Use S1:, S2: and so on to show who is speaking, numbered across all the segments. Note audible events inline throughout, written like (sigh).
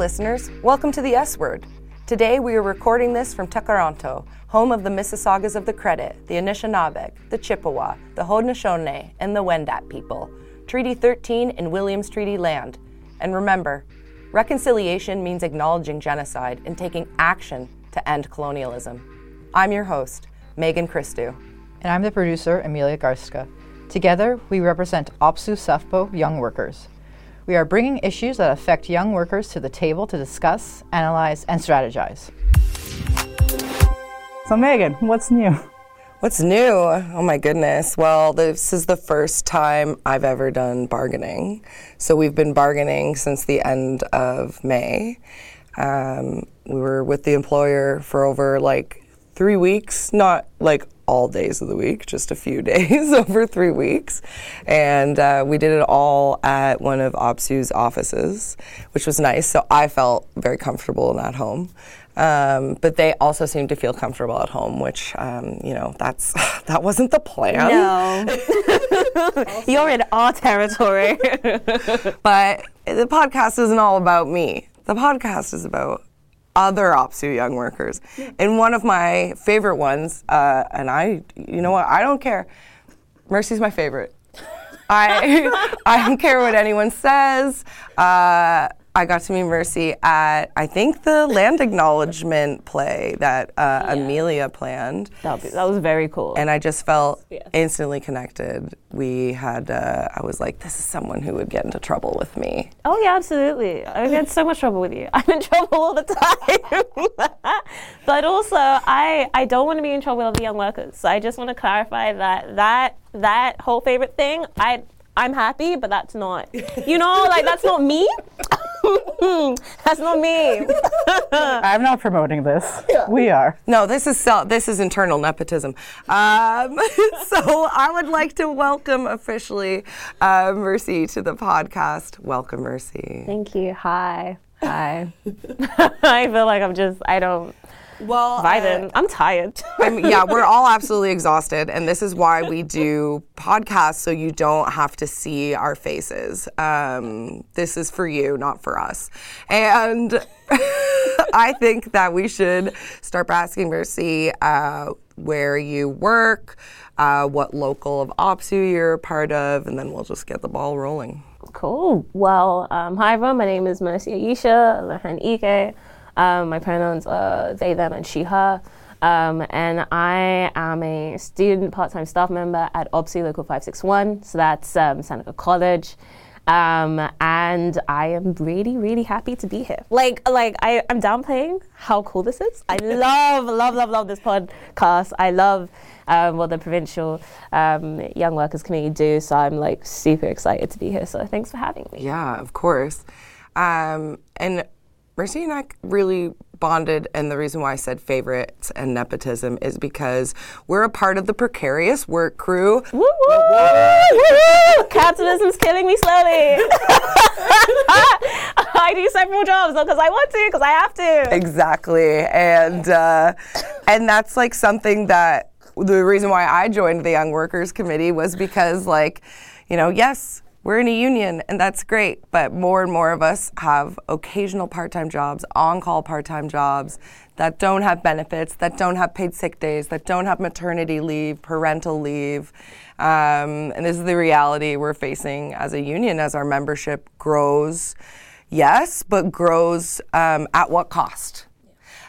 S1: listeners. Welcome to the S Word. Today we are recording this from Tkaronto, home of the Mississaugas of the Credit, the Anishinaabeg, the Chippewa, the Haudenosaunee, and the Wendat people. Treaty 13 in Williams Treaty land. And remember, reconciliation means acknowledging genocide and taking action to end colonialism. I'm your host, Megan Christou.
S2: And I'm the producer, Amelia Garska. Together, we represent OPSEU SEFPO Young Workers. We are bringing issues that affect young workers to the table to discuss, analyze, and strategize.
S3: So, Megan, what's new?
S1: What's new? Oh my goodness. Well, this is the first time I've ever done bargaining. So, we've been bargaining since the end of May. Um, we were with the employer for over like three weeks, not like all days of the week, just a few (laughs) days over three weeks. And uh, we did it all at one of OPSEU's offices, which was nice. So I felt very comfortable and at home. Um, but they also seemed to feel comfortable at home, which um, you know that's (laughs) that wasn't the plan.
S4: No, (laughs) you're in our territory.
S1: but the podcast isn't all about me. The podcast is about other OPSEU young workers. And one of my favorite ones, uh, and I, you know what, I don't care. Mercy's my favorite. I, (laughs) I don't care what anyone says. Uh, I got to meet Mercy at I think the land acknowledgement play that uh, yeah. Amelia planned.
S4: That, that, was very cool.
S1: And I just felt yes. instantly connected. We had uh, I was like, this is someone who would get into trouble with me.
S4: Oh yeah, absolutely. I had so much trouble with you. (laughs) I'm in trouble all the time. (laughs) but also, I I don't want to be in trouble with the young workers. So I just want to clarify that that that whole favorite thing I I'm happy, but that's not, you know, like that's not me. (laughs) that's not me. (laughs)
S3: I'm not promoting this. Yeah. We are.
S1: No, this is self, this is internal nepotism. Um, (laughs) so I would like to welcome officially uh, Mercy to the podcast. Welcome, Mercy.
S4: Thank you. Hi. Hi. I feel like I'm just, I don't, well, Biden, uh, I'm tired.
S1: I'm, yeah, we're all (laughs) absolutely exhausted, and this is why we do podcasts so you don't have to see our faces. Um, this is for you, not for us. And (laughs) I think that we should start by asking Mercy uh, where you work, uh, what local of OPSEU you're a part of, and then we'll just get the ball rolling.
S4: Cool. Well, um, hi everyone. My name is Mercy Ayesha Alohan-Eke. Um, my pronouns are they, them, and she, her. Um, and I am a student part time staff member at OPSEU Local 561. So that's um, Seneca College. Um, and I am really, really happy to be here. Like, like I, I'm downplaying how cool this is. I (laughs) love, love, love, love this podcast. I love um, what the provincial um, young workers committee do. So I'm like super excited to be here. So thanks for having me.
S1: Yeah, of course. Um, and Mercy and I really bonded, and the reason why I said favorites and nepotism is because we're a part of the precarious work crew.
S4: Woo woo! Capitalism's killing me slowly. (laughs) I do several jobs because I want to, because I have to.
S1: Exactly, and uh, and that's like something that the reason why I joined the Young Workers Committee was because, like, you know, yes we're in a union and that's great, but more and more of us have occasional part time jobs, on call part time jobs that don't have benefits, that don't have paid sick days, that don't have maternity leave, parental leave. Um, and this is the reality we're facing as a union as our membership grows. Yes, but grows um, at what cost?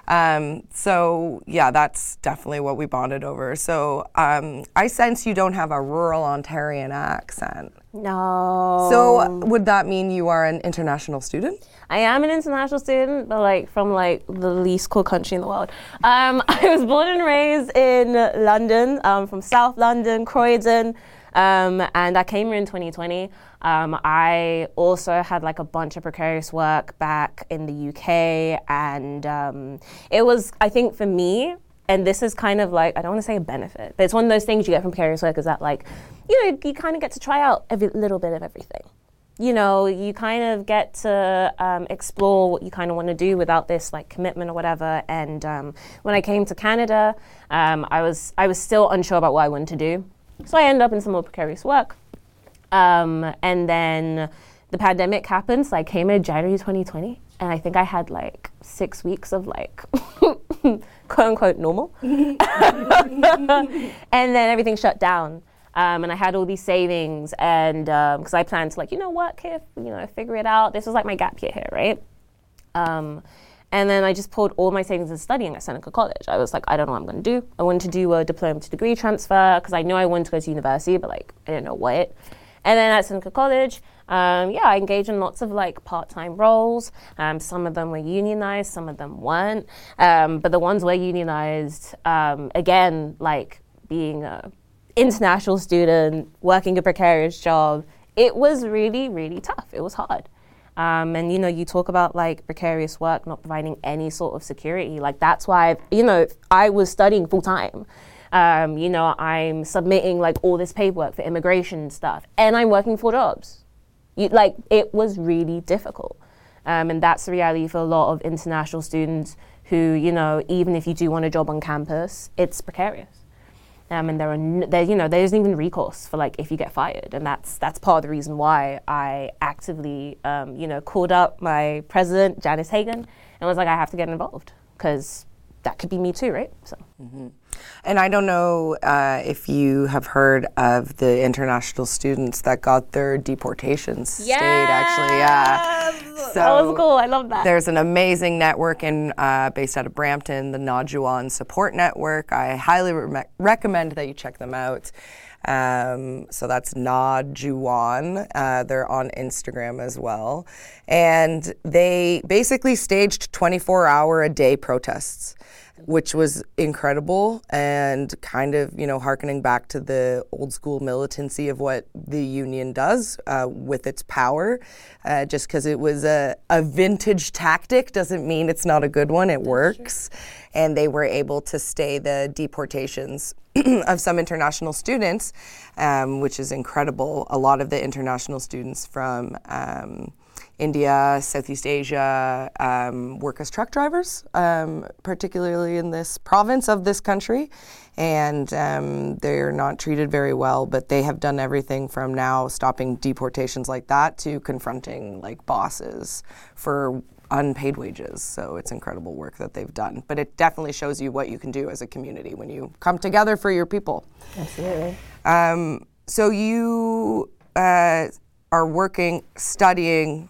S1: Um, so yeah, that's definitely what we bonded over. So um, I sense you don't have a rural Ontarian accent.
S4: No.
S1: So would that mean you are an international student?
S4: I am an international student, but like from like the least cool country in the world. Um, (laughs) I was born and raised in London, um, from South London, Croydon. Um, and I came here in 2020. Um, I also had like a bunch of precarious work back in the UK, and um, it was, I think, for me, and this is kind of like I don't want to say a benefit, but it's one of those things you get from precarious work is that like, you know, you kind of get to try out every little bit of everything. You know, you kind of get to um, explore what you kind of want to do without this like commitment or whatever. And um, when I came to Canada, um, I was I was still unsure about what I wanted to do. So I ended up in some more precarious work. Um, and then the pandemic happened. So I came in January 2020. and I think I had like six weeks of like (laughs) quote unquote normal. (laughs) and then everything shut down. Um, and I had all these savings, and because I planned to like you know work here, you know figure it out. This was like my gap year here, right? And then I just pulled all my savings and studying at Seneca College. I was like, I don't know what I'm going to do. I wanted to do a diploma to degree transfer because I knew I wanted to go to university, but like I didn't know what. And then at Seneca College, um, yeah, I engaged in lots of like part-time roles. Um, some of them were unionized, some of them weren't. Um, but the ones were unionized, um, again, like being an international student, working a precarious job, it was really, really tough. It was hard. Um, and you know, you talk about like precarious work not providing any sort of security. Like that's why you know I was studying full time. Um, you know, I'm submitting like all this paperwork for immigration stuff, and I'm working four jobs. You, like it was really difficult, um, and that's the reality for a lot of international students who you know, even if you do want a job on campus, it's precarious. Um, and there are n- there, you know there isn't even recourse for like if you get fired, and that's that's part of the reason why I actively um, you know called up my president Janice Hagan and was like I have to get involved because that could be me too, right? So.
S1: And I don't know uh, if you have heard of the international students that got their deportations stayed. Actually, yeah. So
S4: that was cool. I love that.
S1: There's an amazing network in uh, based out of Brampton, the Naujawan Support Network. I highly re- recommend that you check them out. Um, so that's Naujawan. Uh, they're on Instagram as well, and they basically staged 24-hour a day protests which was incredible and kind of, you know, harkening back to the old school militancy of what the union does uh, with its power. Uh, just because it was a, a vintage tactic doesn't mean it's not a good one, it works. And they were able to stay the deportations (clears throat) of some international students, um, which is incredible. A lot of the international students from um, India, Southeast Asia um, work as truck drivers, um, particularly in this province of this country. And um, they're not treated very well, but they have done everything from now stopping deportations like that to confronting like bosses for unpaid wages. So it's incredible work that they've done. But it definitely shows you what you can do as a community when you come together for your people.
S4: Absolutely.
S1: Um, so you uh, are working, studying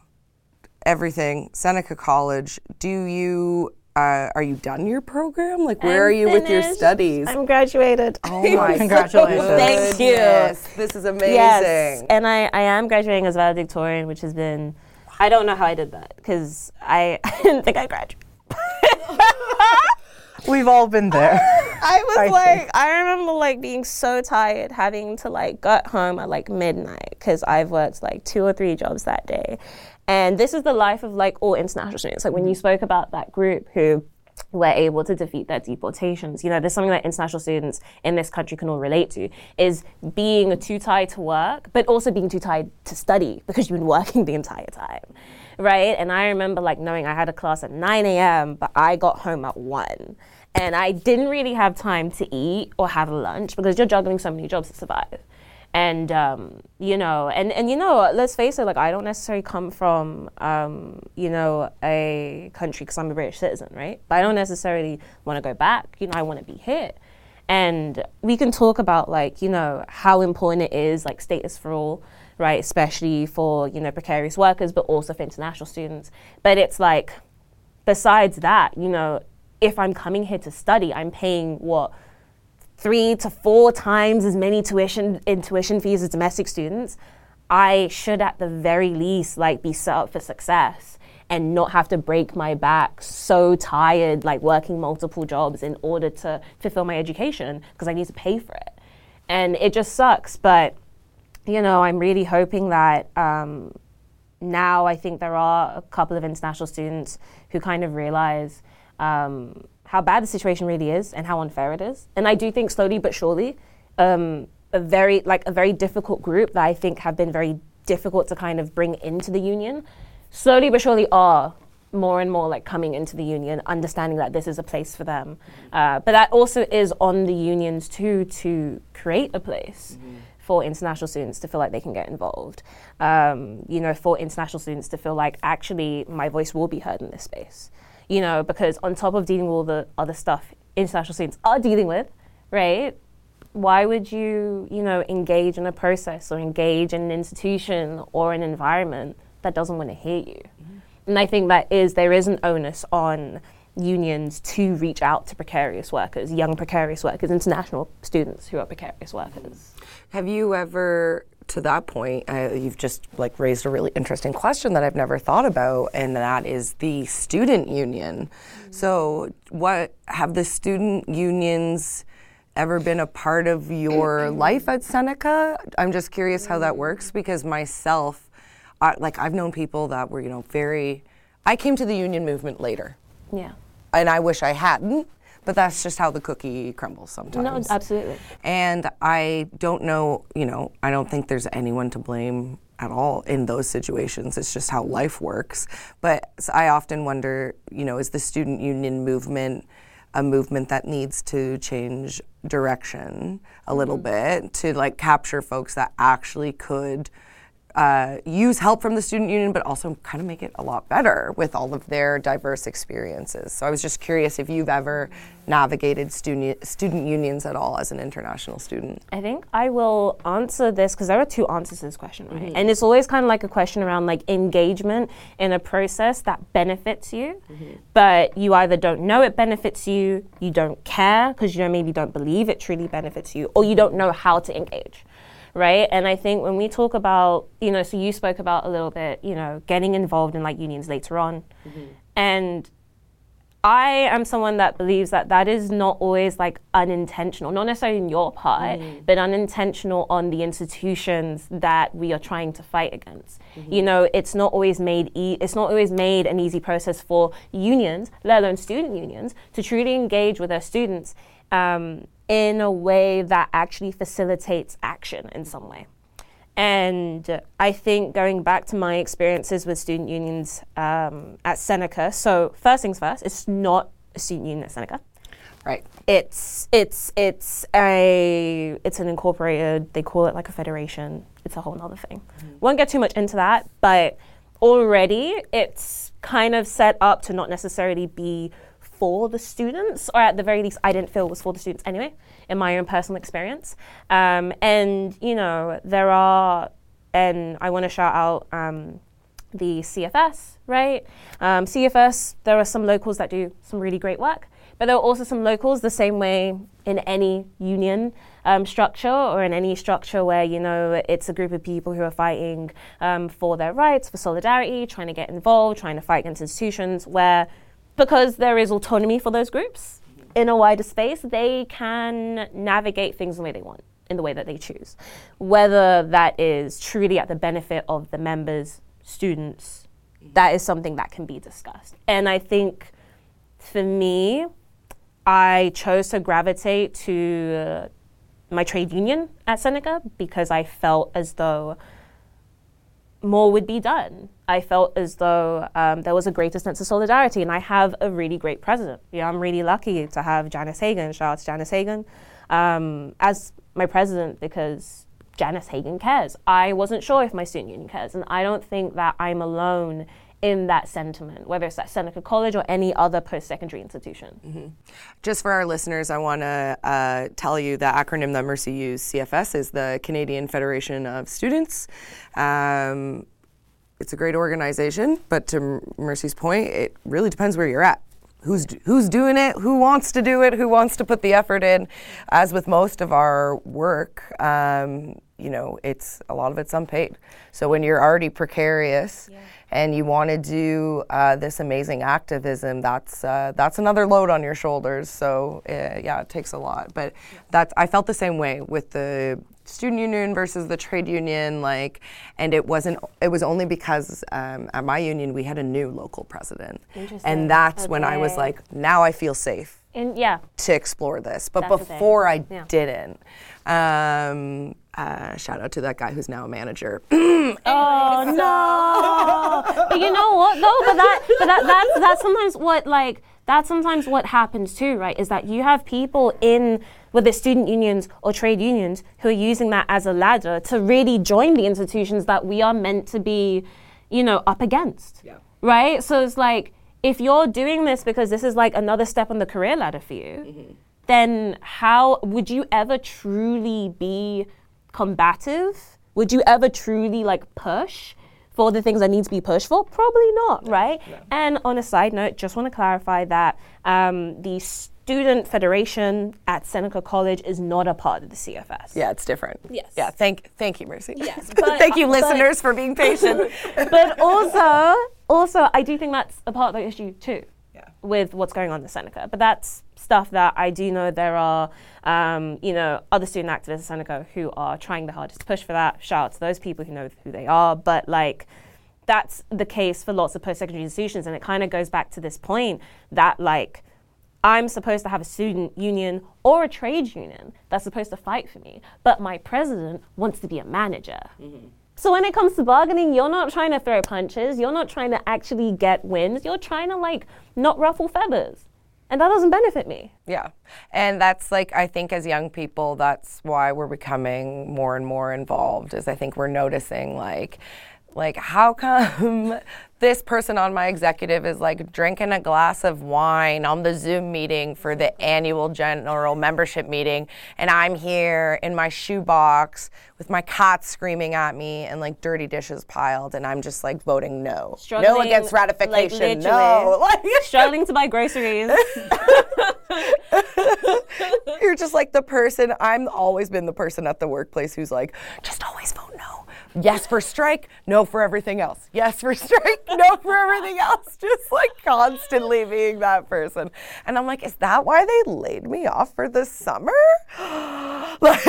S1: everything, Seneca College. Do you? Uh, are you done your program? Like, where
S4: I'm
S1: are you with your studies?
S4: I'm graduated.
S1: oh my (laughs)
S3: Congratulations.
S4: Thank you.
S1: goodness. This is amazing.
S4: Yes, and I, I am graduating as valedictorian, which has been, I don't know how I did that because I, (laughs) I didn't think I graduated. (laughs)
S3: We've all been there.
S4: I was
S3: I
S4: like,
S3: see.
S4: I remember like being so tired, having to like get home at like midnight because I've worked like two or three jobs that day. And this is the life of like all international students. Like when you mm-hmm. spoke about that group who were able to defeat their deportations. You know, there's something that international students in this country can all relate to is being too tired to work, but also being too tired to study because you've been working (laughs) the entire time. Right? And I remember like knowing I had a class at 9 a.m., but I got home at 1. And I didn't really have time to eat or have lunch because you're juggling so many jobs to survive. And um, you know, and, and you know, let's face it, like I don't necessarily come from um, you know a country because I'm a British citizen, right? But I don't necessarily want to go back. You know, I want to be here. And we can talk about like you know how important it is, like status for all, right? Especially for you know precarious workers, but also for international students. But it's like besides that, you know, if I'm coming here to study, I'm paying what three to four times as many tuition in tuition fees as domestic students. I should at the very least like be set up for success and not have to break my back so tired like working multiple jobs in order to fulfill my education because I need to pay for it. And it just sucks, but you know, I'm really hoping that um, now I think there are a couple of international students who kind of realize um, how bad the situation really is and how unfair it is. And I do think slowly but surely, um, a very like a very difficult group that I think have been very difficult to kind of bring into the union, slowly but surely are more and more like coming into the union, understanding that this is a place for them. Uh, but that also is on the unions too to create a place for international students to feel like they can get involved. Um, you know, for international students to feel like actually my voice will be heard in this space. You know, because on top of dealing with all the other stuff international students are dealing with, right? Why would you, you know, engage in a process or engage in an institution or an environment that doesn't want to hear you? Mm-hmm. And I think that is there is an onus on unions to reach out to precarious workers, young precarious workers, international students who are precarious workers.
S1: Have you ever, to that point, uh, you've just like raised a really interesting question that I've never thought about, and that is the student union. So, what have the student unions? Ever been a part of your (clears throat) life at Seneca? I'm just curious how that works because myself, I, like I've known people that were, you know, very. I came to the union movement later,
S4: Yeah.
S1: and I wish I hadn't. But that's just how the cookie crumbles sometimes.
S4: No, absolutely.
S1: And I don't know, you know, I don't think there's anyone to blame at all in those situations. It's just how life works. But I often wonder, you know, is the student union movement a movement that needs to change direction a little mm-hmm. bit to like capture folks that actually could uh, use help from the student union, but also kind of make it a lot better with all of their diverse experiences. So I was just curious if you've ever navigated student student unions at all as an international student.
S4: I think I will answer this because there are two answers to this question, right? And it's always kind of like a question around like engagement in a process that benefits you, but you either don't know it benefits you, you don't care because you know maybe don't believe it truly benefits you, or you don't know how to engage. Right. And I think when we talk about, you know, so you spoke about a little bit, you know, getting involved in like unions later on. Mm-hmm. And I am someone that believes that that is not always like unintentional, not necessarily in your part, mm-hmm. but unintentional on the institutions that we are trying to fight against. Mm-hmm. You know, it's not always made e- it's not always made an easy process for unions, let alone student unions, to truly engage with their students um, in a way that actually facilitates action in some way. And I think going back to my experiences with student unions um, at Seneca, so first things first, it's not a student union at Seneca.
S1: Right.
S4: It's it's it's a it's an incorporated. They call it like a federation. It's a whole other thing. Won't get too much into that, but already it's kind of set up to not necessarily be for the students, or at the very least, I didn't feel it was for the students anyway, in my own personal experience. Um, and you know, there are, and I want to shout out. Um, the CFS, right? Um, CFS, there are some locals that do some really great work, but there are also some locals the same way in any union um, structure or in any structure where, you know, it's a group of people who are fighting um, for their rights, for solidarity, trying to get involved, trying to fight against institutions where, because there is autonomy for those groups in a wider space, they can navigate things the way they want in the way that they choose. Whether that is truly at the benefit of the members, students, that is something that can be discussed. And I think for me, I chose to gravitate to uh, my trade union at Seneca because I felt as though more would be done. I felt as though um, there was a greater sense of solidarity, and I have a really great president. Yeah, I'm really lucky to have Janice Hagan. Shout out to Janice Hagan um, as my president because Janice Hagan cares. I wasn't sure if my student union cares, and I don't think that I'm alone in that sentiment, whether it's at Seneca College or any other post-secondary institution.
S1: Just for our listeners, I want to uh, tell you the acronym that Mercy used, CFS, is the Canadian Federation of Students. Um, it's a great organization, but to Mercy's point, it really depends where you're at. Who's, who's doing it? Who wants to do it? Who wants to put the effort in? As with most of our work, um, you know, it's a lot of it's unpaid. So when you're already precarious and you want to do uh, this amazing activism, that's uh, that's another load on your shoulders. So uh, yeah, it takes a lot. But that's I felt the same way with the student union versus the trade union. Like, and it wasn't. It was only because um, at my union we had a new local president,
S4: Interesting.
S1: and that's when I was like, now I feel safe
S4: And yeah,
S1: to explore this. But
S4: That's
S1: before I
S4: Yeah.
S1: didn't. Um, uh, shout out to that guy who's now a manager. (clears throat)
S4: Oh no! but (laughs) you know what though? But that, but that, that's that's sometimes what like that's sometimes what happens too, right? Is that you have people in whether student unions or trade unions who are using that as a ladder to really join the institutions that we are meant to be, you know, up against.
S1: Yeah.
S4: Right? So it's like if you're doing this because this is like another step on the career ladder for you, then how would you ever truly be combative? Would you ever truly like push for the things that need to be pushed for? Probably not, right? And on a side note, just want to clarify that um, the Student Federation at Seneca College is not a part of the CFS.
S1: Yeah, it's different.
S4: Yes.
S1: Yeah. Thank, thank you, Mercy.
S4: Yes, (laughs) but-
S1: thank you,
S4: but-
S1: listeners, for being patient. (laughs)
S4: but also, also, I do think that's a part of the issue too.
S1: Yeah.
S4: With what's going on in Seneca, but that's stuff that I do know there are, um, you know, other student activists at Seneca who are trying the hardest to push for that. Shout out to those people who know who they are. But like, that's the case for lots of post-secondary institutions, and it kind of goes back to this point that like. I'm supposed to have a student union or a trade union that's supposed to fight for me, but my president wants to be a manager. So when it comes to bargaining, you're not trying to throw punches. You're not trying to actually get wins. You're trying to like not ruffle feathers, and that doesn't benefit me.
S1: Yeah. And that's like, I think as young people, that's why we're becoming more and more involved, is I think we're noticing like, like how come this person on my executive is like drinking a glass of wine on the Zoom meeting for the annual general membership meeting and I'm here in my shoebox with my cat screaming at me and like dirty dishes piled and I'm just like voting no. no against ratification.
S4: literally.
S1: no. (laughs) Like, (laughs)
S4: Struggling to buy groceries.
S1: You're just like the person. I'm always been the person at the workplace who's like, just always vote no. Yes for strike, no for everything else. Yes for (laughs) strike, no for everything else. Just like constantly being that person. And I'm like, is that why they laid me off for the summer? (gasps) like,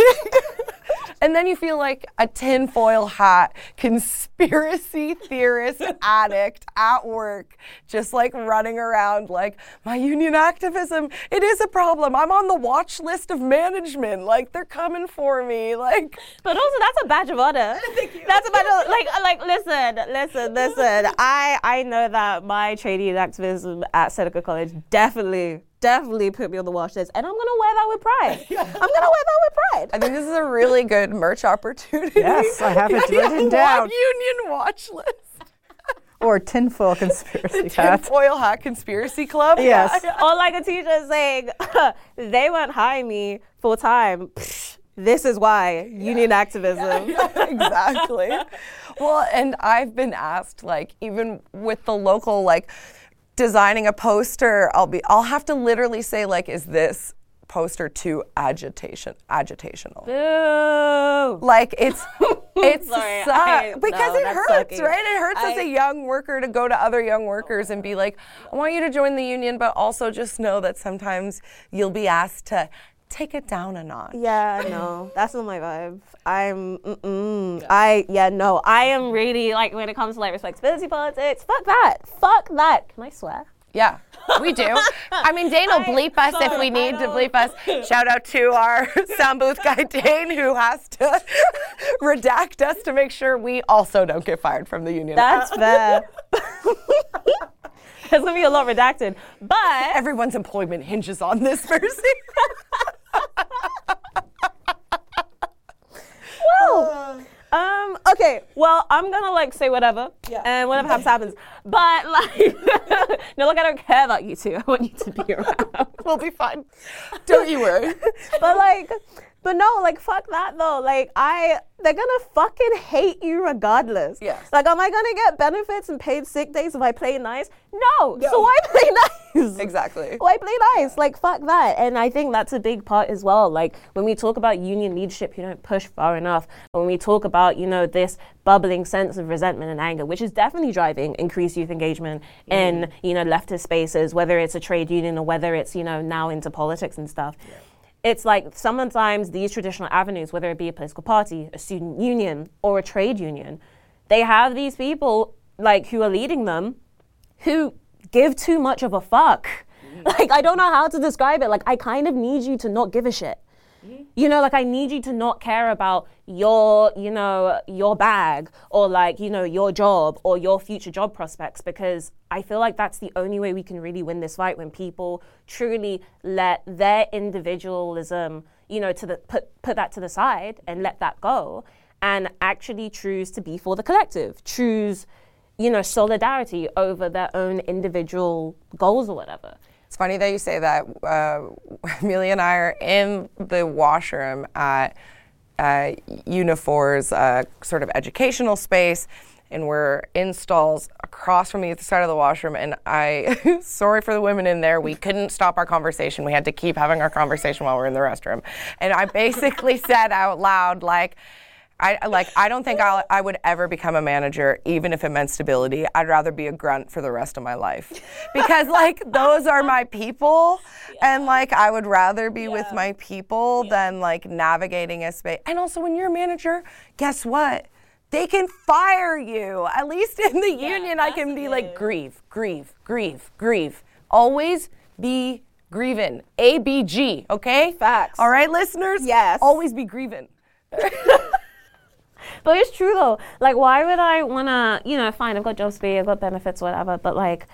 S1: and then you feel like a tinfoil hat conspiracy (laughs) theorist addict at work, just like running around like, my union activism, it is a problem. I'm on the watch list of management. Like, they're coming for me. (laughs) Like,
S4: But also, that's a badge of honor. (laughs) That's a badge of like, uh, like. Listen, listen, listen. I I know that my trade union activism at Seneca College definitely, definitely put me on the watch list, and I'm gonna wear that with pride. (laughs) I'm gonna wear that with pride.
S1: I think this is a really good merch opportunity.
S3: Yes, I have it (laughs)
S1: Yeah,
S3: written
S1: one
S3: down.
S1: Union watch list. (laughs)
S3: Or tinfoil conspiracy hat.
S1: Tinfoil hat conspiracy club.
S3: Yes.
S1: Yeah.
S4: or like a teacher saying, they won't hire me full time. This is why union activism.
S1: exactly. Well, and I've been asked, like, even with the local, like, designing a poster, I'll be, I'll have to literally say, like, is this poster too agitation, agitational?
S4: Boo.
S1: Like it's (laughs) it's
S4: Sorry, I-
S1: because
S4: no,
S1: it hurts,
S4: sucky.
S1: right? It hurts as a young worker to go to other young oh workers and be like, I want you to join the union, but also just know that sometimes you'll be asked to take it down a notch.
S4: Yeah, no, (clears throat) that's not my vibe. I'm, mm-mm. I, yeah, no, I am really like when it comes to like respectability politics. Fuck that. Fuck that. Can I swear?
S1: Yeah, we do. I mean, Dane will (laughs) bleep us if we need to bleep us. Shout out to our (laughs) sound booth guy, Dane, who has to (laughs) redact us to make sure we also don't get fired from the union.
S4: That's fair. There's gonna be a lot redacted, but
S1: Everyone's employment hinges on this, Mercy.
S4: Um. Okay. Well, I'm gonna like say whatever, yeah. and whatever happens happens. But like, (laughs) no, look, I don't care about you two. I want you to be around. (laughs)
S1: we'll be fine. Don't you worry. (laughs)
S4: but like, but no, like, fuck that though. Like, I, they're gonna fucking hate you regardless.
S1: Yes.
S4: Like, am I gonna get benefits and paid sick days if I play nice? No. So why play (laughs) nice?
S1: Exactly.
S4: Why play nice? Like, fuck that. And I think that's a big part as well. Like, when we talk about union leadership, you don't push far enough. When we talk about, you know, this bubbling sense of resentment and anger, which is definitely driving increased youth engagement mm. in, you know, leftist spaces, whether it's a trade union or whether it's, you know, now into politics and stuff. It's like sometimes these traditional avenues, whether it be a political party, a student union, or a trade union, they have these people like who are leading them who give too much of a fuck. (laughs) Like I don't know how to describe it. Like I kind of need you to not give a shit. You know, like I need you to not care about your, you know, your bag or like, you know, your job or your future job prospects because I feel like that's the only way we can really win this fight when people truly let their individualism, you know, to the put put that to the side and let that go and actually choose to be for the collective. Choose, you know, solidarity over their own individual goals or whatever.
S1: It's funny that you say that. Uh, (laughs) Amelia and I are in the washroom at uh, Unifor's uh, sort of educational space, and we're in stalls across from the other side of the washroom. And I, (laughs) sorry for the women in there, we couldn't stop our conversation. We had to keep having our conversation while we're in the restroom. And I basically (laughs) said out loud, like, I like. I don't think I'll, I would ever become a manager, even if it meant stability. I'd rather be a grunt for the rest of my life, (laughs) because like those are my people, and like I would rather be with my people than like navigating a space. And also, when you're a manager, guess what? They can fire you. At least in the union, I can be like grieve, grieve, grieve, grieve. Always be grieving. A B G. Okay.
S4: Facts.
S1: All right, listeners.
S4: Yes.
S1: Always be grieving. (laughs)
S4: But it's true though. Like, why would I wanna, you know, fine, I've got job speed, I've got benefits, whatever, but like,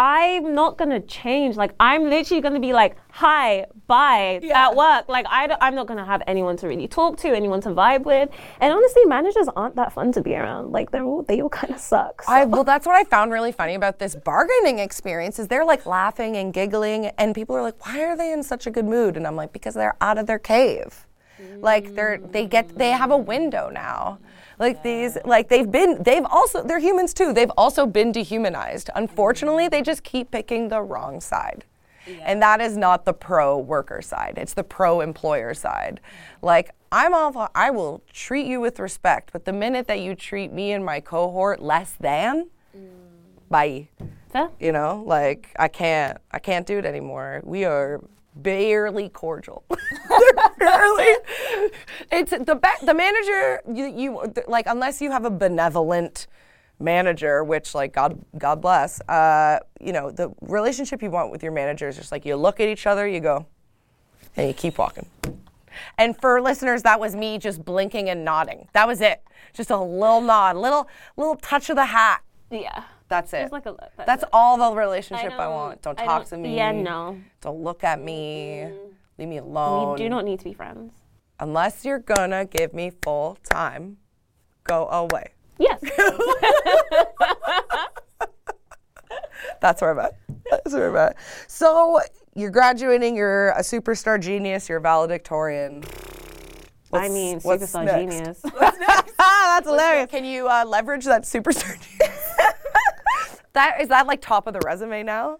S4: I'm not gonna change. Like, I'm literally gonna be like, hi, bye, at work. Like, I am not gonna have anyone to really talk to, anyone to vibe with. And honestly, managers aren't that fun to be around. Like, they're all, they all kind of suck. so-
S1: I, well, that's what I found really funny about this bargaining experience is they're like laughing and giggling, and people are like, "Why are they in such a good mood?" And I'm like, "Because they're out of their cave. Like they're they get they have a window now. Like these, like they've been they've also they're humans too. They've also been dehumanized. Unfortunately, they just keep picking the wrong side." And that is not the pro worker side. It's the pro employer side. Like I'm all I will treat you with respect, but the minute that you treat me and my cohort less than, mm. bye.
S4: Fair?
S1: You know, like I can't I can't do it anymore. We are barely cordial. (laughs) barely. It's the be- the manager you, you like unless you have a benevolent manager, which like God God bless. Uh, you know, the relationship you want with your manager is just like you look at each other, you go, and you keep walking. And for listeners, that was me just blinking and nodding. That was it. Just a little nod, little little touch of the hat.
S4: yeah.
S1: That's it.
S4: Like a look. That's
S1: That's
S4: it.
S1: all the relationship I,
S4: don't-
S1: want. Don't talk to
S4: don't-
S1: me.
S4: Yeah, no.
S1: Don't look at me. Leave me alone.
S4: We do not need to be friends.
S1: Unless you're gonna give me full time, go away.
S4: Yes. (laughs)
S1: That's where I'm at. That's where I'm at. So you're graduating. You're a superstar genius. You're a valedictorian.
S4: I
S1: What's-
S4: mean,
S1: what's
S4: superstar
S1: next?
S4: genius. (laughs) (laughs)
S1: That's hilarious. Can you uh, leverage that superstar genius? that is that like top of the resume now?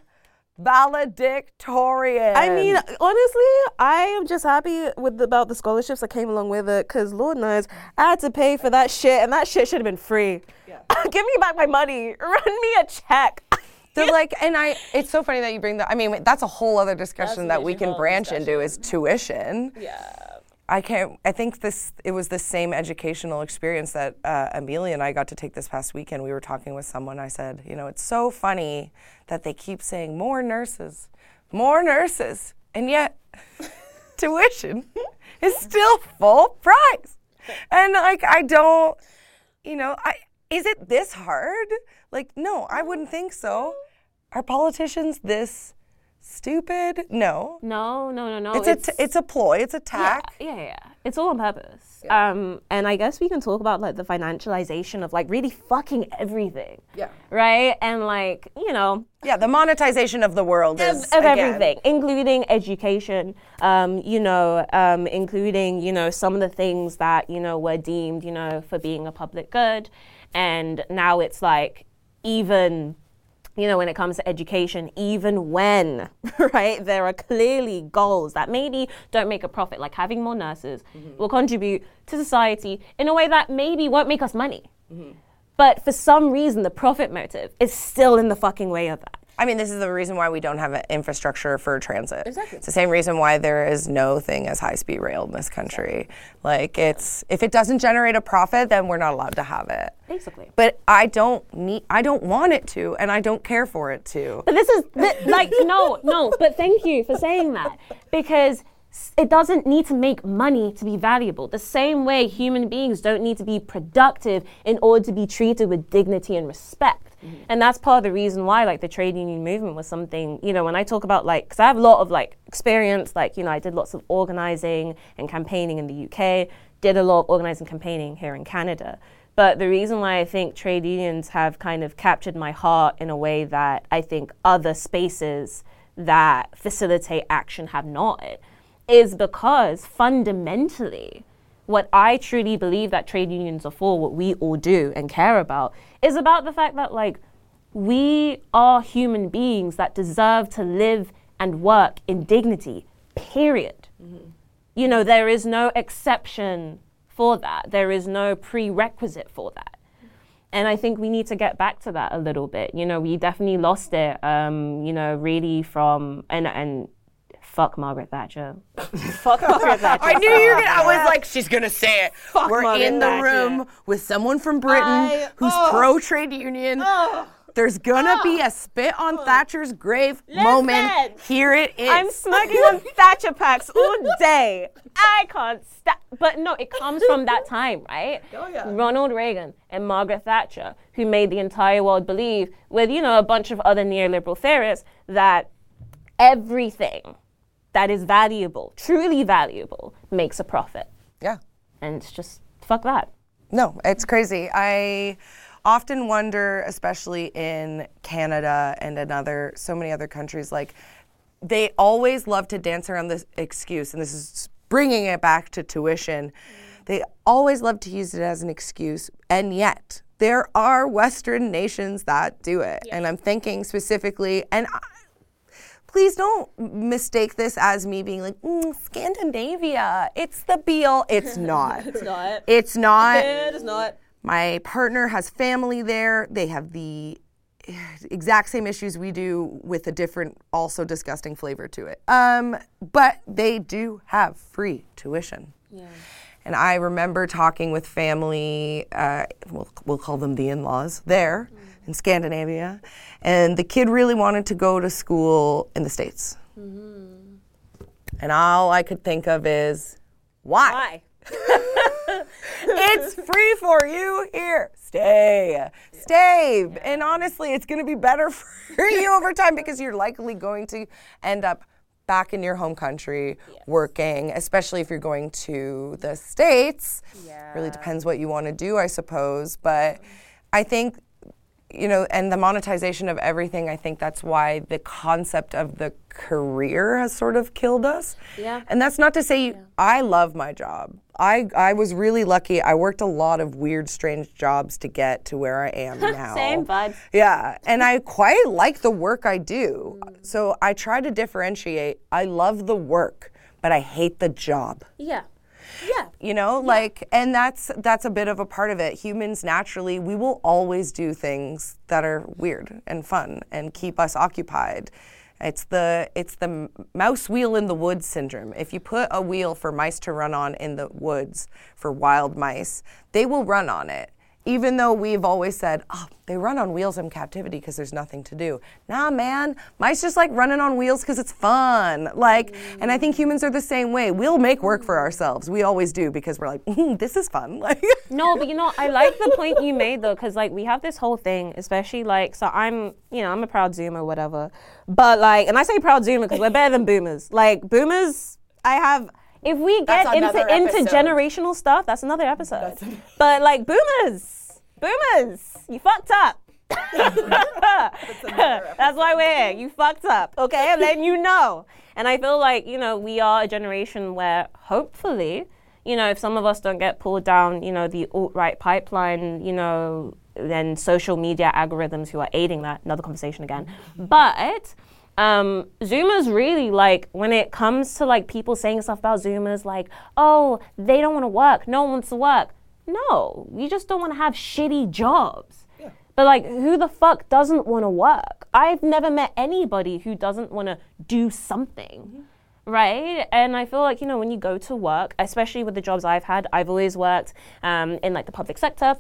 S1: Valedictorian.
S5: I mean, honestly, I am just happy with about the scholarships that came along with it, because Lord knows I had to pay for that shit, and that shit should have been free. (laughs) Give me back my money. Run me a check. (laughs)
S1: They're like, and I, it's so funny that you bring that. I mean, that's a whole other discussion that we can branch into is tuition. Yeah. I can't, I think this, it was the same educational experience that uh, Amelia and I got to take this past weekend. We were talking with someone. I said, you know, it's so funny that they keep saying more nurses, more nurses, and yet (laughs) tuition (laughs) is still full price. And like, I don't, you know, I is it this hard? Like, no, I wouldn't think so. Are politicians this stupid? No.
S4: No, no, no, no.
S1: It's, a t- it's a ploy. It's a tack.
S4: yeah, yeah. yeah. It's all on purpose. Um, and I guess we can talk about like the financialization of like really fucking everything.
S1: Yeah.
S4: Right? And like, you know,
S1: Yeah, the monetization of the world is
S4: of
S1: again,
S4: everything, including education, um, you know, um, including, you know, some of the things that, you know, were deemed, you know, for being a public good. And now it's like even, you know, when it comes to education, even when, (laughs) right, there are clearly goals that maybe don't make a profit, like having more nurses mm-hmm. will contribute to society in a way that maybe won't make us money. Mm-hmm. But for some reason, the profit motive is still in the fucking way of that.
S1: I mean, this is the reason why we don't have an infrastructure for transit. Exactly. It's the same reason why there is no thing as high-speed rail in this country. Like, it's if it doesn't generate a profit, then we're not allowed to have it.
S4: Basically.
S1: But I don't need, I don't want it to, and I don't care for it to.
S4: But this is like no, no. But thank you for saying that because it doesn't need to make money to be valuable. The same way human beings don't need to be productive in order to be treated with dignity and respect. Mm-hmm. And that's part of the reason why, like, the trade union movement was something, you know, when I talk about, like, because I have a lot of, like, experience, like, you know, I did lots of organizing and campaigning in the UK, did a lot of organizing campaigning here in Canada. But the reason why I think trade unions have kind of captured my heart in a way that I think other spaces that facilitate action have not is because fundamentally, what I truly believe that trade unions are for, what we all do and care about, is about the fact that, like, we are human beings that deserve to live and work in dignity, period. You know, there is no exception for that, there is no prerequisite for that. And I think we need to get back to that a little bit. You know, we definitely lost it, um, you know, really from, and, and fuck Margaret Thatcher. (laughs) fuck Margaret Thatcher.
S1: I knew you were gonna. I was like, she's gonna say it. We're
S4: Margaret
S1: in the
S4: Thatcher.
S1: room with someone from Britain
S5: I-
S1: who's
S5: oh.
S1: pro trade union. Oh. There's gonna be oh. a spit on oh. Thatcher's grave moment. Here it is.
S4: I'm smoking on (laughs) Thatcher packs all day. I can't stop. But no, it comes from that time, right? Oh, yeah. Ronald Reagan and Margaret Thatcher, who made the entire world believe, with you know a bunch of other neoliberal theorists, that everything that is valuable, truly valuable, makes a profit.
S1: yeah.
S4: And it's just fuck that.
S1: No, it's crazy. I often wonder, especially in Canada and another so many other countries, like they always love to dance around this excuse, and this is bringing it back to tuition. They always love to use it as an excuse, and yet there are Western nations that do it. And I'm thinking specifically, and I, please don't mistake this as me being like "Mm, Scandinavia. It's the be all. It's (laughs) not. it's
S5: not.
S1: It's not.
S5: It is not.
S1: My partner has family there. They have the exact same issues we do with a different, also disgusting flavor to it. Um, but they do have free tuition. Yeah. And I remember talking with family, uh, we'll, we'll call them the in laws, there in Scandinavia. And the kid really wanted to go to school in the States. And all I could think of is, why?
S4: Why? (laughs)
S1: it's free for you here. Stay. Stay. And honestly, it's going to be better (laughs) for you over time because you're likely going to end up back in your home country working, especially if you're going to the States. Yeah. Really depends what you want to do, I suppose. But I think you know, and the monetization of everything, I think that's why the concept of the career has sort of killed us.
S4: Yeah.
S1: And that's not to say I love my job. I, I was really lucky. I worked a lot of weird, strange jobs to get to where I am (laughs) now.
S4: Same, bud.
S1: Yeah, and I quite like the work I do. Mm. So I try to differentiate. I love the work, but I hate the job
S4: Yeah. Yeah.
S1: you know like and that's that's a bit of a part of it. Humans naturally we will always do things that are weird and fun and keep us occupied. It's the it's the mouse wheel in the woods syndrome. If you put a wheel for mice to run on in the woods for wild mice they will run on it even though we've always said, oh, they run on wheels in captivity because there's nothing to do. Nah, man, mice just like running on wheels because it's fun. Like, and I think humans are the same way. We'll make work for ourselves. We always do because we're like, "Mm, this is fun. (laughs) Like,
S4: No, but you know, I like the point you made though, because like we have this whole thing, especially like, so I'm, you know, I'm a proud Zoomer, whatever. But like, and I say proud Zoomer because we're better than Boomers. Like Boomers, I have. If we get into
S1: episode.
S4: generational stuff, that's another episode. but like Boomers, Boomers, you fucked up. (laughs) That's why we're here. You fucked up, okay? And then you know. And I feel like, you know, we are a generation where hopefully, you know, if some of us don't get pulled down, you know, the alt right pipeline, you know, then social media algorithms who are aiding that, another conversation again. But um, Zoomers really like when it comes to like people saying stuff about Zoomers, like, oh, they don't want to work, no one wants to work. No, we just don't want to have shitty jobs. But like, who the fuck doesn't want to work? I've never met anybody who doesn't want to do something, right? And I feel like you know when you go to work, especially with the jobs I've had, I've always worked um, in like the public sector,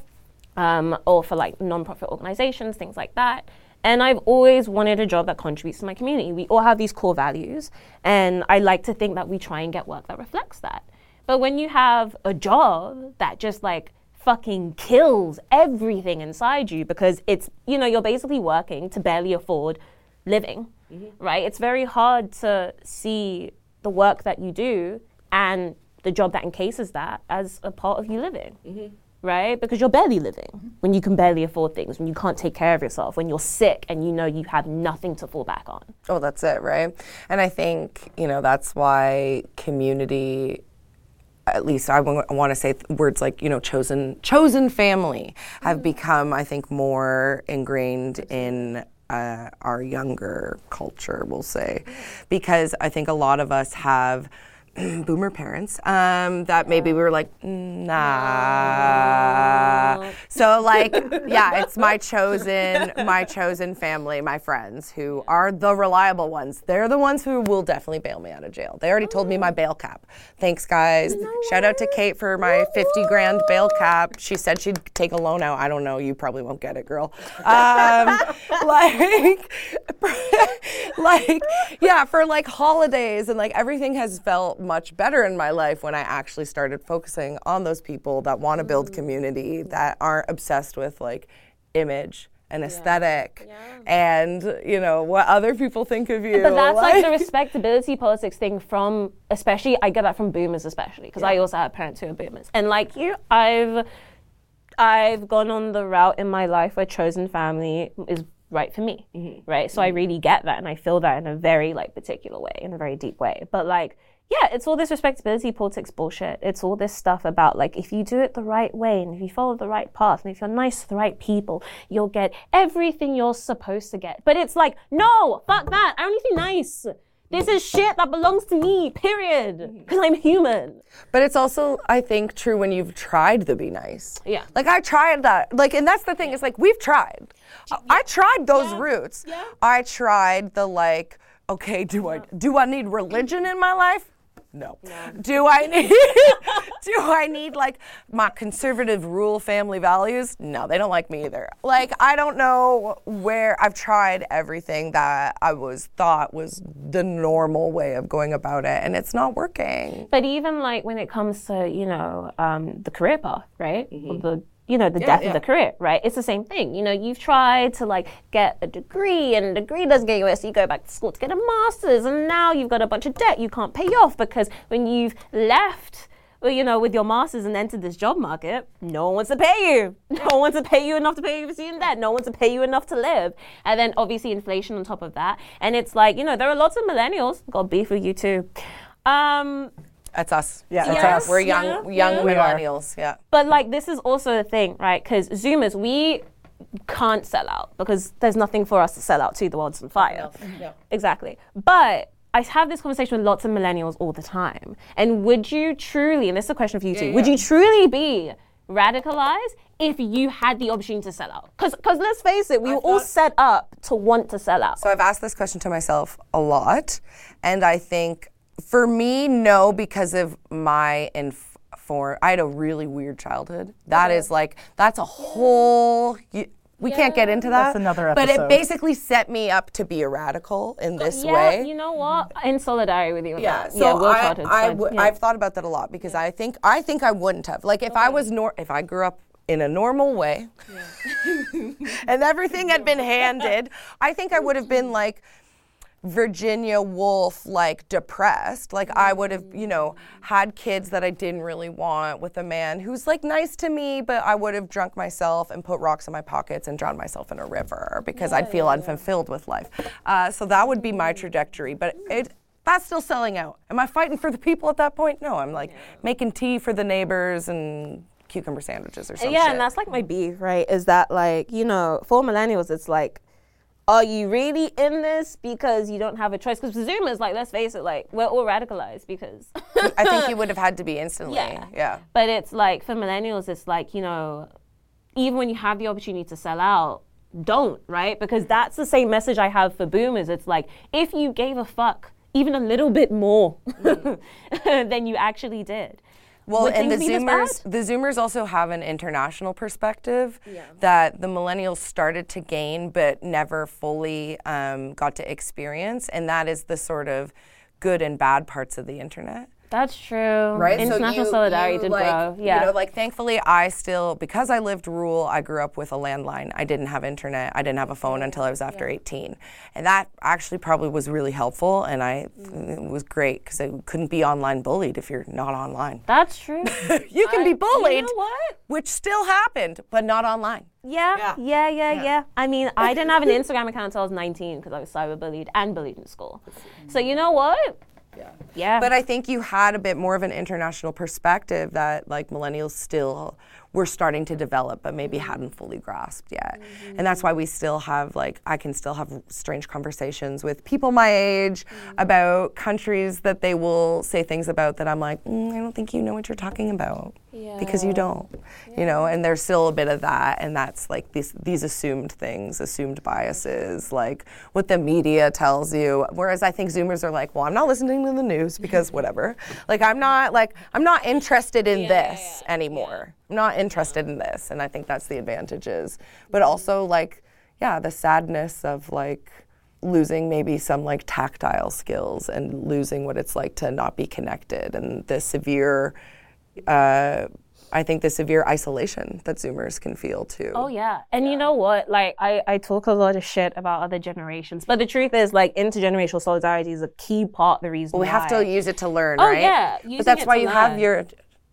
S4: um, or for like non-profit organizations, things like that. And I've always wanted a job that contributes to my community. We all have these core values, and I like to think that we try and get work that reflects that. But when you have a job that just like fucking kills everything inside you because it's, you know, you're basically working to barely afford living, mm-hmm. right? It's very hard to see the work that you do and the job that encases that as a part of you living. Mm-hmm. Right? Because you're barely living when you can barely afford things, when you can't take care of yourself, when you're sick and you know you have nothing to fall back on.
S1: Oh, that's it, right? And I think, you know, that's why community at least I want to say th- words like you know chosen chosen family have become I think more ingrained in uh, our younger culture we'll say because I think a lot of us have (clears throat) boomer parents um, that maybe we were like nah so (laughs) like yeah it's my chosen my chosen family my friends who are the reliable ones. They're the ones who will definitely bail me out of jail. They already told me my bail cap. Thanks guys. Shout out to kate for my 50 grand bail cap. She said she'd take a loan out. I don't know. You probably won't get it girl. Um, (laughs) like (laughs) like yeah for like holidays and like everything has felt much better in my life when i actually started focusing on those people that want to build community that aren't obsessed with like image and aesthetic and you know what other people think of you
S4: But that's like, the (laughs) respectability politics thing from, especially, I get that from boomers, especially, because I also have parents who are boomers. And like you, I've, I've gone on the route in my life where chosen family is right for me, mm-hmm. right? So I mm-hmm. really get that and I feel that in a very like particular way, in a very deep way. But like, yeah, it's all this respectability politics bullshit. It's all this stuff about like if you do it the right way and if you follow the right path and if you're nice to the right people, you'll get everything you're supposed to get. But it's like, no, fuck that. I only think nice. This is shit that belongs to me, period. Mm-hmm. Because I'm human.
S1: But it's also, I think, true when you've tried to be nice.
S4: Yeah.
S1: Like I tried that. Like, and that's the thing. It's like we've tried. I- I tried those routes.
S4: Yeah.
S1: I tried the like. Okay, do I do I need religion in my life? No. Do I need (laughs) do I need like my conservative rule family values? No, they don't like me either. Like I don't know where I've tried everything that I was thought was the normal way of going about it and it's not working.
S4: But even like when it comes to, you know, um, the career path, right? Or the you know, the death
S1: yeah.
S4: of the career, right? It's the same thing. You know, you've tried to like get a degree and a degree doesn't get you anywhere, so you go back to school to get a master's and now you've got a bunch of debt you can't pay off because when you've left well, you know, with your masters and entered this job market, no one wants to pay you. (laughs) No one wants to pay you enough to pay you for student debt. No one wants to pay you enough to live. And then obviously inflation on top of that. And it's like, you know, there are lots of millennials, got beef with you too. Um,
S1: That's us.
S3: Yeah, that's
S4: Yeah.
S3: us.
S1: We're young
S4: Yeah.
S1: young
S3: We are.
S1: millennials. Yeah.
S4: But like this is also the thing, right? Because Zoomers, we can't sell out because there's nothing for us to sell out to. The world's on fire. Exactly. But I have this conversation with lots of millennials all the time. And would you truly, and this is a question for you too, would you truly be radicalized if you had the opportunity to sell out? Because let's face it, we were all set up to want to sell out.
S1: So I've asked this question to myself a lot, and I think for me, no, because of my inform. I had a really weird childhood. That is like that's a whole. You, we can't get into that.
S3: That's another episode.
S1: But it basically set me up to be a radical in this
S4: yeah,
S1: way.
S4: you know what? In solidarity with you. with
S1: Yeah,
S4: that.
S1: so
S4: yeah,
S1: I, I w-
S4: yeah.
S1: I've thought about that a lot because I think I think I wouldn't have. Like if I was nor if I grew up in a normal way (laughs) and everything had been (laughs) handed, I think I would have been like Virginia Woolf, like depressed. Like I would have, you know, had kids that I didn't really want with a man who's like nice to me, but I would have drunk myself and put rocks in my pockets and drowned myself in a river because I'd feel unfulfilled with life. Uh, so that would be my trajectory. But it that's still selling out. Am I fighting for the people at that point? No, I'm like making tea for the neighbors and cucumber sandwiches or something.
S5: yeah, and that's like my beef, right? Is that like you know, for millennials, it's like, are you really in this because you don't have a choice? Because Zoomers, like, let's face it, like we're all radicalized because.
S1: I think you would have had to be instantly.
S4: Yeah.
S1: yeah.
S4: But it's like for millennials, it's like, you know, even when you have the opportunity to sell out, don't, right? Because mm-hmm. that's the same message I have for boomers. It's like, if you gave a fuck even a little bit more mm. (laughs) than you actually did,
S1: Well, and the
S4: things be this
S1: Zoomers, the Zoomers also have an international perspective that the millennials started to gain, but never fully um, got to experience, and that is the sort of good and bad parts of the internet.
S4: That's true.
S1: right?
S4: International
S1: you-
S4: solidarity
S1: you,
S4: did
S1: like,
S4: grow. Yeah.
S1: You know, like thankfully, I still because I lived rural. I grew up with a landline. I didn't have internet. I didn't have a phone until I was after 18, and that actually probably was really helpful. And I it was great because I couldn't be online bullied if you're not online.
S4: That's true. (laughs)
S1: You can be bullied,
S4: You know what?
S1: which still happened, but not online.
S4: Yeah, yeah, yeah, yeah, I mean, I didn't have an (laughs) Instagram account until I was 19 because I was cyberbullied and bullied in school. So you know what? Yeah. Yeah.
S1: But I think you had a bit more of an international perspective that like millennials still were starting to develop, but maybe mm-hmm. hadn't fully grasped yet. And that's mm-hmm. why we still have like I can still have strange conversations with people my age mm-hmm. about countries that they will say things about that I'm like, mm, I don't think you know what you're talking about because you don't, you know. And there's still a bit of that, and that's like these these assumed things, assumed biases, like what the media tells you. Whereas I think Zoomers are like, well, I'm not listening to the news because whatever. (laughs) like I'm not like I'm not interested in this anymore. I'm not interested in this, and I think that's the advantages. But mm-hmm. also like, yeah, the sadness of like losing maybe some like tactile skills and losing what it's like to not be connected and the severe uh, I think the severe isolation that Zoomers can feel too.
S4: Oh yeah, and you know what? Like I, I talk a lot of shit about other generations, but the truth is, like intergenerational solidarity is a key part of the reason.
S1: we have to use it to learn,
S4: Oh,
S1: right?
S4: yeah, using
S1: but that's why you have your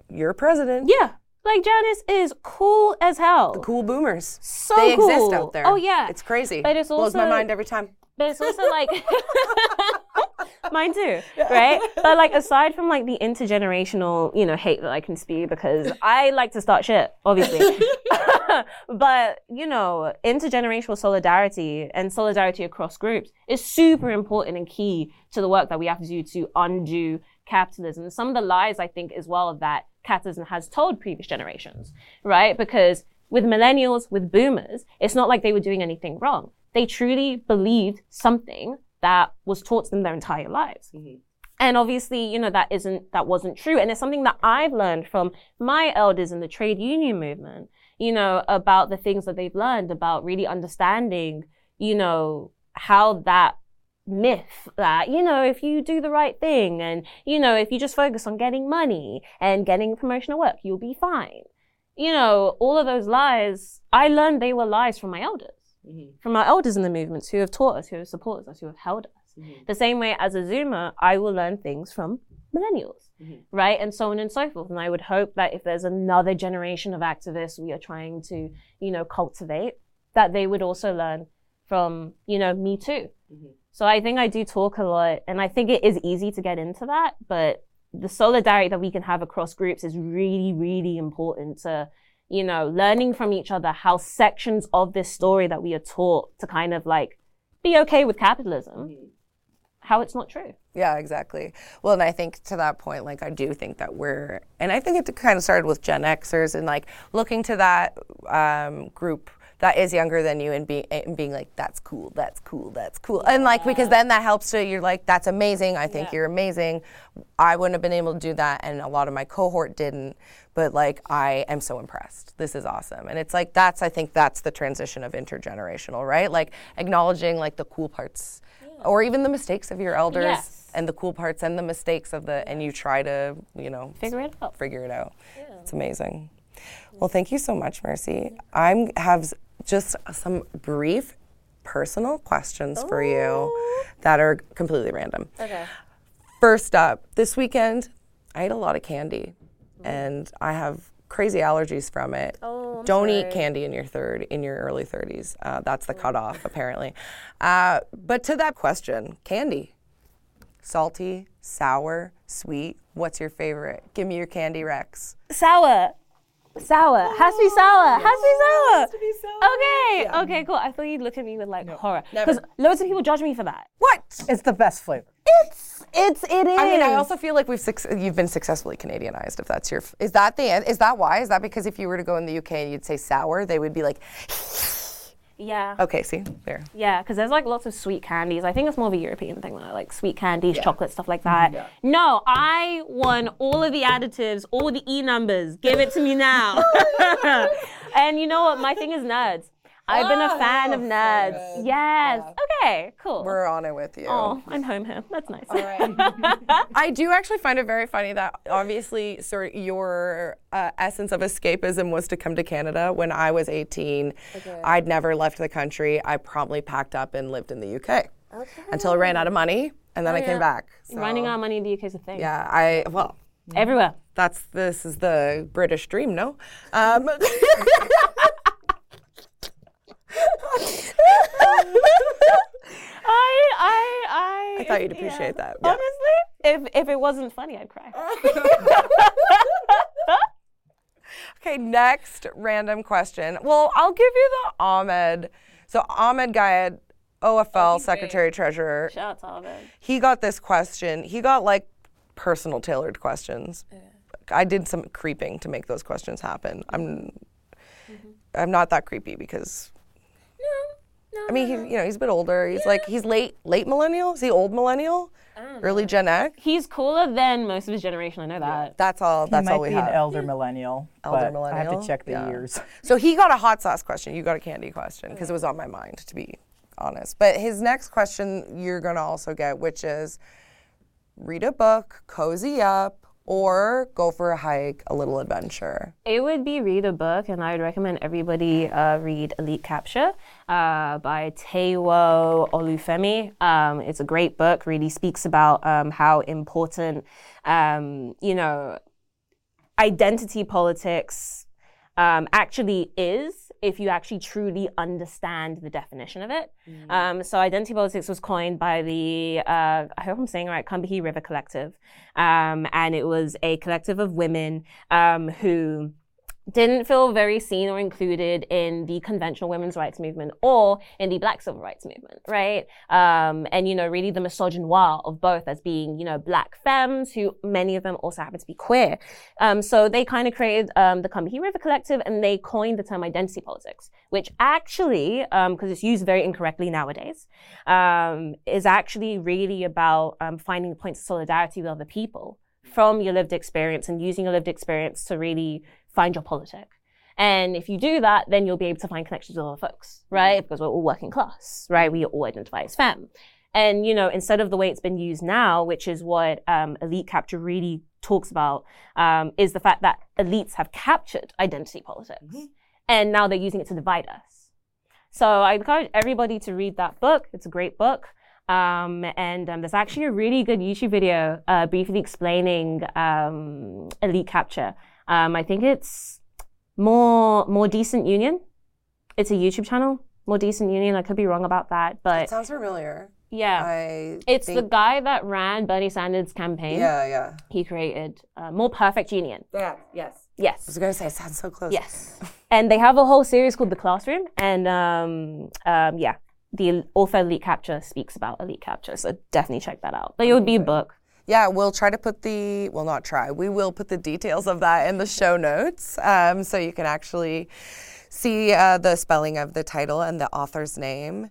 S1: your president.
S4: Yeah, like Janice is cool as hell.
S1: The cool boomers.
S4: So
S1: they exist out there.
S4: Oh, yeah.
S1: It's crazy.
S4: But it's
S1: blows my mind every time.
S4: But it's also like (laughs) (laughs) mine too, (laughs) right? But like aside from like the intergenerational, you know, hate that I can spew because (laughs) I like to start shit, obviously. (laughs) but you know, intergenerational solidarity and solidarity across groups is super important and key to the work that we have to do to undo capitalism. Some of the lies I think as well that capitalism has told previous generations, right? Because with millennials, with boomers, it's not like they were doing anything wrong. They truly believed something that was taught to them their entire lives. Mm-hmm. And obviously, you know, that isn't, that wasn't true. And it's something that I've learned from my elders in the trade union movement, you know, about the things that they've learned about really understanding, you know, how that myth that, you know, if you do the right thing and, you know, if you just focus on getting money and getting promotional work, you'll be fine. You know, all of those lies, I learned they were lies from my elders Mm-hmm. from our elders in the movements who have taught us, who have supported us, who have held us. Mm-hmm. The same way as a Zoomer, I will learn things from millennials, mm-hmm. right? And so on and so forth. And I would hope that if there's another generation of activists we are trying to, you know, cultivate, that they would also learn from, you know, me too. So I think I do talk a lot, and I think it is easy to get into that, but the solidarity that we can have across groups is really, really important to, you know, learning from each other how sections of this story that we are taught to kind of like be okay with capitalism, how it's not true.
S1: Yeah, exactly. Well, and I think to that point, like I do think that we're, and I think it kind of started with Gen Xers and like looking to that um, group that is younger than you and being and being like, that's cool, that's cool, that's cool, and like because then that helps to you're like, that's amazing. I think you're amazing. I wouldn't have been able to do that, and a lot of my cohort didn't. But like, I am so impressed. This is awesome, and it's like that's I think that's the transition of intergenerational, right? Like acknowledging like the cool parts, or even the mistakes of your elders
S4: Yes.
S1: and the cool parts and the mistakes of the and you try to you know
S4: Figure it out.
S1: figure it out it's amazing well thank you so much mercy i'm have just some brief personal questions for you that are completely random.
S4: Okay.
S1: first up this weekend i ate a lot of candy and i have crazy allergies from it.
S5: Oh, I'm
S1: don't eat
S5: sorry.
S1: candy in your third in your early 30s uh, that's the cutoff apparently. Uh, but to that question candy. Salty sour sweet. What's your favorite? Give me your candy rex.
S4: Sour. Sour. Has to be oh, sour. Has to be sour. Okay. Okay, cool. I thought you'd look at me with like horror. Because loads of people judge me for that.
S1: what
S3: It's the best flavor.
S4: It's it's it is.
S1: I mean, I also feel like we've suc you've been successfully Canadianized. If that's your, f- is that the an- is that why? Is that because if you were to go in the UK and you'd say sour, they would be like,
S4: Yeah.
S1: Okay, see there.
S4: Yeah, because there's like lots of sweet candies. I think it's more of a European thing, though, like sweet candies, chocolate, stuff like that. No, I want all of the additives, all the E numbers. Give it to me now. (laughs) (laughs) and you know what? My thing is nerds. I've been a fan of nerds. Yes. Okay, cool.
S1: We're on it with you.
S4: oh, I'm home here. That's nice. (laughs)
S1: I do actually find it very funny that obviously sort of your uh, essence of escapism was to come to Canada when I was 18. I'd never left the country. I promptly packed up and lived in the UK until I ran out of money and then I came back. So,
S4: Running out of money in the UK is a thing.
S1: Yeah, I well,
S4: Everywhere.
S1: that's this is the British dream, no? Um, (laughs) (laughs) (laughs)
S4: I, I, I.
S1: I thought you'd
S4: yeah.
S1: appreciate that. yeah.
S4: Honestly, if if it wasn't funny, I'd cry. (laughs)
S1: Okay, next random question. Well, I'll give you the Ahmad. So Ahmad Gaied, OFL Secretary Treasurer.
S4: Shout out to it.
S1: he got this question. He got like personal tailored questions. I did some creeping to make those questions happen. I'm mm-hmm. I'm not that creepy because I mean, he, you know, he's a bit older. He's like he's late late millennial. Is he old millennial? Early Gen X.
S4: He's cooler than most of his generation. I know that.
S1: That's all.
S3: He
S1: That's
S3: might
S1: all we
S3: be
S1: have.
S3: an elder millennial.
S1: Elder
S3: but I have to check the
S1: Yeah.
S3: years.
S1: So he got a hot sauce question. You got a candy question because it was on my mind, to be honest. But his next question you're going to also get, which is read a book, cozy up, or go for a hike, a little adventure.
S4: It would be read a book, and I would recommend everybody uh, read Elite Capture uh, by Taiwo Olufemi. Um, it's a great book. Really speaks about um, how important, um, you know, identity politics um, actually is if you actually truly understand the definition of it. Um, so, identity politics was coined by the, uh, I hope I'm saying it right, Combahee River Collective. Um, and it was a collective of women um, who didn't feel very seen or included in the conventional women's rights movement or in the black civil rights movement, right? Um, and, you know, really the misogynoir of both as being, you know, black femmes who many of them also happen to be queer. Um, so they kind of created um, the Combahee River Collective and they coined the term identity politics, which actually, because it's used very incorrectly nowadays, um, is actually really about um, finding points of solidarity with other people from your lived experience and using your lived experience to really find your politic. And if you do that, then you'll be able to find connections with other folks, right? Because we're all working class, right? We all identify as femme. And, you know, instead of the way it's been used now, which is what um, Elite Capture really talks about, um, is the fact that elites have captured identity politics. And now they're using it to divide us. So I encourage everybody to read that book. It's a great book. Um, and um, there's actually a really good YouTube video uh, briefly explaining um, elite capture. Um, I think it's more more decent union. It's a YouTube channel. More decent union. I could be wrong about that, but it
S1: Sounds familiar.
S4: yeah,
S1: I
S4: it's the guy that ran Bernie Sanders' campaign.
S1: Yeah, yeah.
S4: He created uh, more perfect union.
S1: Yeah, yes.
S4: Yes.
S1: I was going to say, it sounds so close.
S4: Yes. And they have a whole series called The Classroom. And um, um, yeah, the author Elite Capture speaks about Elite Capture. So definitely check that out. But it would be a book.
S1: Yeah, we'll try to put the, well, not try, we will put the details of that in the show notes um, so you can actually see uh, the spelling of the title and the author's name.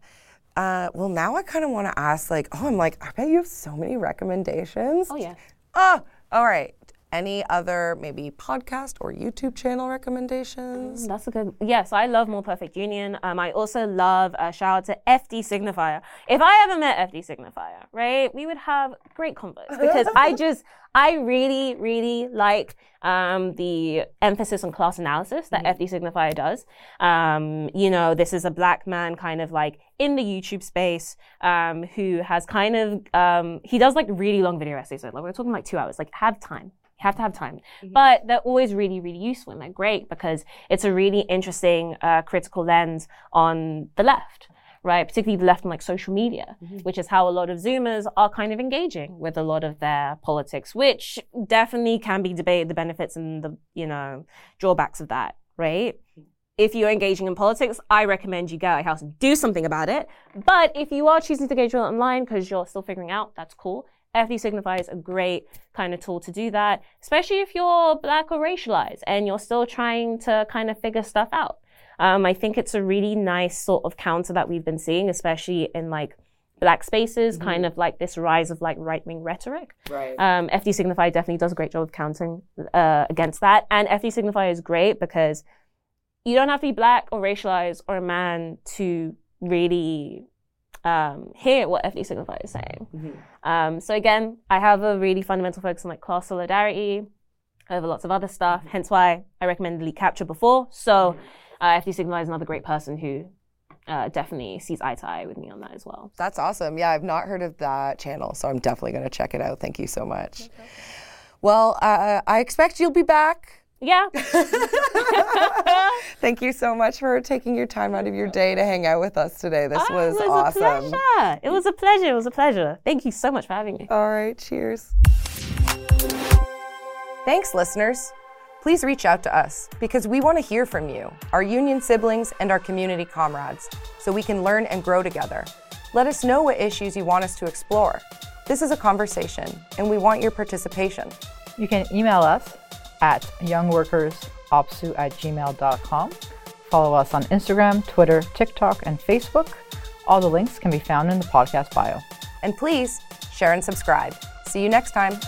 S1: Uh, well, now I kind of want to ask, like, oh, I'm like, I bet you have so many recommendations.
S4: Oh, yeah.
S1: Oh, all right. Any other maybe podcast or YouTube channel recommendations?
S4: That's a good. Yes, I love More Perfect Union. Um, I also love uh, shout out to FD Signifier. If I ever met FD Signifier, right, we would have great convos (laughs) because I just I really really like um, the emphasis on class analysis that FD Signifier does. Um, you know, this is a black man kind of like in the YouTube space um, who has kind of um, he does like really long video essays. So, like we're talking like two hours. Like have time. Have to have time. Mm-hmm. But they're always really, really useful and they're great because it's a really interesting uh, critical lens on the left, right? Particularly the left on like social media, mm-hmm. which is how a lot of Zoomers are kind of engaging with a lot of their politics, which definitely can be debated the benefits and the, you know, drawbacks of that, right? Mm-hmm. If you're engaging in politics, I recommend you go out house and do something about it. But if you are choosing to engage online because you're still figuring out, that's cool. FD Signifier is a great kind of tool to do that, especially if you're black or racialized and you're still trying to kind of figure stuff out. Um, I think it's a really nice sort of counter that we've been seeing, especially in like black spaces, kind of like this rise of like right wing rhetoric.
S1: Right.
S4: Um, FD Signifier definitely does a great job of counting uh, against that. And FD Signifier is great because you don't have to be black or racialized or a man to really um, hear what FD Signifier is saying. Um, so again, I have a really fundamental focus on like class solidarity over lots of other stuff. Hence why I recommended Elite Capture before. So uh, FD Signifier is another great person who uh, definitely sees eye to eye with me on that as well.
S1: That's awesome. Yeah, I've not heard of that channel, so I'm definitely going to check it out. Thank you so much. Well, uh, I expect you'll be back.
S4: Yeah. (laughs)
S1: Thank you so much for taking your time out of your day to hang out with us today. This
S4: Oh,
S1: was,
S4: it was
S1: awesome.
S4: a pleasure. It was a pleasure. It was a pleasure. Thank you so much for having me.
S1: All right, cheers. Thanks, listeners. Please reach out to us because we want to hear from you, our union siblings, and our community comrades, so we can learn and grow together. Let us know what issues you want us to explore. This is a conversation, and we want your participation.
S2: You can email us at youngworkersopseu at gmail.com. Follow us on Instagram, Twitter, TikTok, and Facebook. All the links can be found in the podcast bio.
S1: And please share and subscribe. See you next time.